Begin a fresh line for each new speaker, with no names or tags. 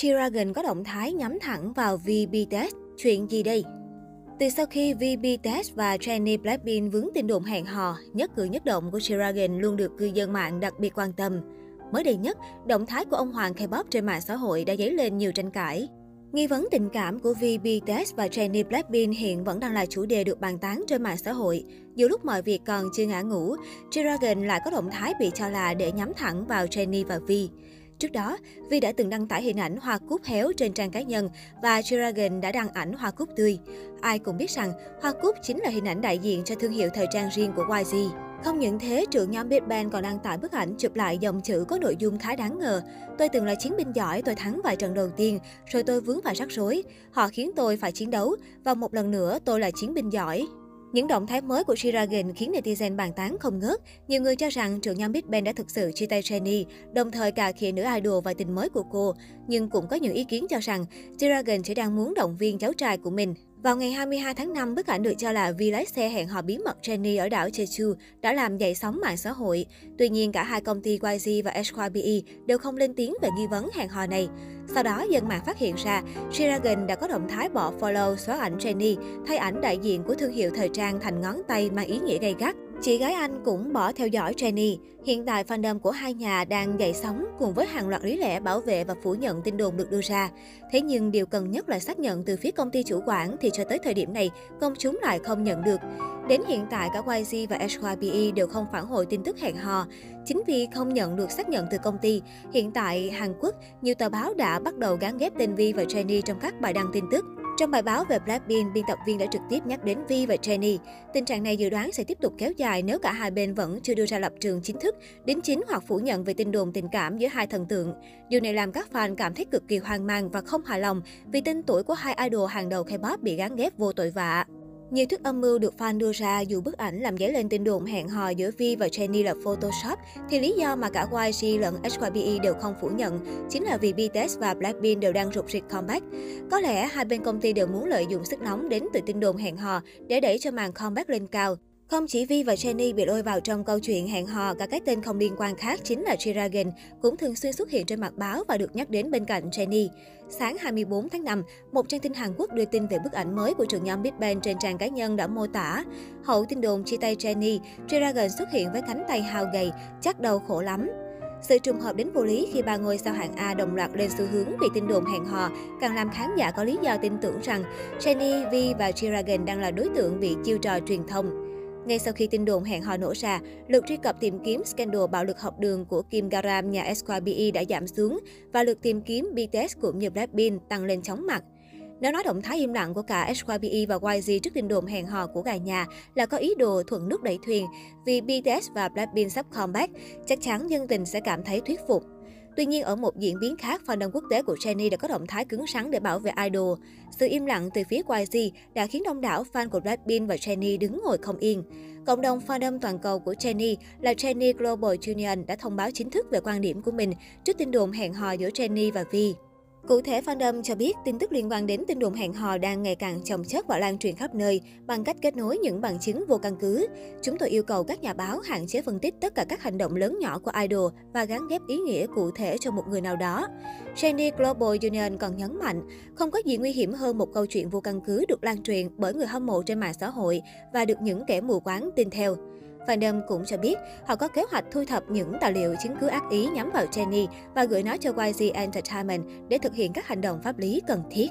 G có động thái nhắm thẳng vào V BTS. Chuyện gì đây? Từ sau khi V BTS và Jennie Blackpink vướng tin đồn hẹn hò, nhất cử nhất động của G luôn được cư dân mạng đặc biệt quan tâm. Mới đây nhất, động thái của ông hoàng K-pop trên mạng xã hội đã dấy lên nhiều tranh cãi. Nghi vấn tình cảm của V BTS và Jennie Blackpink hiện vẫn đang là chủ đề được bàn tán trên mạng xã hội. Dù lúc mọi việc còn chưa ngã ngủ, G-Dragon lại có động thái bị cho là để nhắm thẳng vào Jennie và V. Trước đó, Vi đã từng đăng tải hình ảnh hoa cúc héo trên trang cá nhân và Dragon đã đăng ảnh hoa cúc tươi. Ai cũng biết rằng hoa cúc chính là hình ảnh đại diện cho thương hiệu thời trang riêng của YG. Không những thế, trưởng nhóm Big Bang còn đăng tải bức ảnh chụp lại dòng chữ có nội dung khá đáng ngờ. Tôi từng là chiến binh giỏi, tôi thắng vài trận đầu tiên, rồi tôi vướng phải rắc rối. Họ khiến tôi phải chiến đấu, và một lần nữa tôi là chiến binh giỏi. Những động thái mới của Shiragen khiến netizen bàn tán không ngớt. Nhiều người cho rằng trưởng nhóm Big Bang đã thực sự chia tay Jennie, đồng thời cả khịa nữ idol và tình mới của cô. Nhưng cũng có những ý kiến cho rằng Shiragen chỉ đang muốn động viên cháu trai của mình. Vào ngày 22 tháng 5, bức ảnh được cho là Vi lái xe hẹn hò bí mật Jenny ở đảo Jeju đã làm dậy sóng mạng xã hội. Tuy nhiên, cả hai công ty YG và HYBE đều không lên tiếng về nghi vấn hẹn hò này. Sau đó, dân mạng phát hiện ra, Shiragan đã có động thái bỏ follow xóa ảnh Jenny, thay ảnh đại diện của thương hiệu thời trang thành ngón tay mang ý nghĩa gay gắt. Chị gái anh cũng bỏ theo dõi jenny Hiện tại fandom của hai nhà đang dậy sóng cùng với hàng loạt lý lẽ bảo vệ và phủ nhận tin đồn được đưa ra. Thế nhưng điều cần nhất là xác nhận từ phía công ty chủ quản thì cho tới thời điểm này, công chúng lại không nhận được. Đến hiện tại, cả YG và SYBE đều không phản hồi tin tức hẹn hò. Chính vì không nhận được xác nhận từ công ty, hiện tại Hàn Quốc, nhiều tờ báo đã bắt đầu gắn ghép tên Vi và jenny trong các bài đăng tin tức. Trong bài báo về Blackpink, biên tập viên đã trực tiếp nhắc đến Vi và Jennie. Tình trạng này dự đoán sẽ tiếp tục kéo dài nếu cả hai bên vẫn chưa đưa ra lập trường chính thức, đính chính hoặc phủ nhận về tin đồn tình cảm giữa hai thần tượng. Điều này làm các fan cảm thấy cực kỳ hoang mang và không hài lòng vì tên tuổi của hai idol hàng đầu K-pop bị gắn ghép vô tội vạ. Nhiều thuyết âm mưu được fan đưa ra dù bức ảnh làm dấy lên tin đồn hẹn hò giữa Vi và Jennie là Photoshop, thì lý do mà cả YG lẫn HYBE đều không phủ nhận chính là vì BTS và Blackpink đều đang rục rịch comeback. Có lẽ hai bên công ty đều muốn lợi dụng sức nóng đến từ tin đồn hẹn hò để đẩy cho màn comeback lên cao. Không chỉ Vi và Jenny bị lôi vào trong câu chuyện hẹn hò, cả cái tên không liên quan khác chính là G-Dragon cũng thường xuyên xuất hiện trên mặt báo và được nhắc đến bên cạnh Jenny. Sáng 24 tháng 5, một trang tin Hàn Quốc đưa tin về bức ảnh mới của trưởng nhóm Big Bang trên trang cá nhân đã mô tả. Hậu tin đồn chia tay Jenny, G-Dragon xuất hiện với cánh tay hao gầy, chắc đầu khổ lắm. Sự trùng hợp đến vô lý khi ba ngôi sao hạng A đồng loạt lên xu hướng vì tin đồn hẹn hò, càng làm khán giả có lý do tin tưởng rằng Jenny, Vi và G-Dragon đang là đối tượng bị chiêu trò truyền thông. Ngay sau khi tin đồn hẹn hò nổ ra, lượt truy cập tìm kiếm scandal bạo lực học đường của Kim Garam nhà SYBE đã giảm xuống và lượt tìm kiếm BTS cũng như Blackpink tăng lên chóng mặt. Nếu nói động thái im lặng của cả SYBE và YG trước tin đồn hẹn hò của gà nhà là có ý đồ thuận nước đẩy thuyền vì BTS và Blackpink sắp comeback, chắc chắn dân tình sẽ cảm thấy thuyết phục. Tuy nhiên, ở một diễn biến khác, fandom quốc tế của Jennie đã có động thái cứng rắn để bảo vệ idol. Sự im lặng từ phía YG đã khiến đông đảo fan của Blackpink và Jennie đứng ngồi không yên. Cộng đồng fandom toàn cầu của Jennie là Jennie Global Union đã thông báo chính thức về quan điểm của mình trước tin đồn hẹn hò giữa Jennie và Vi. Cụ thể, fandom cho biết tin tức liên quan đến tin đồn hẹn hò đang ngày càng chồng chất và lan truyền khắp nơi bằng cách kết nối những bằng chứng vô căn cứ. Chúng tôi yêu cầu các nhà báo hạn chế phân tích tất cả các hành động lớn nhỏ của idol và gắn ghép ý nghĩa cụ thể cho một người nào đó. Jenny Global Union còn nhấn mạnh, không có gì nguy hiểm hơn một câu chuyện vô căn cứ được lan truyền bởi người hâm mộ trên mạng xã hội và được những kẻ mù quáng tin theo. Fandom cũng cho biết, họ có kế hoạch thu thập những tài liệu chứng cứ ác ý nhắm vào Jennie và gửi nó cho YG Entertainment để thực hiện các hành động pháp lý cần thiết.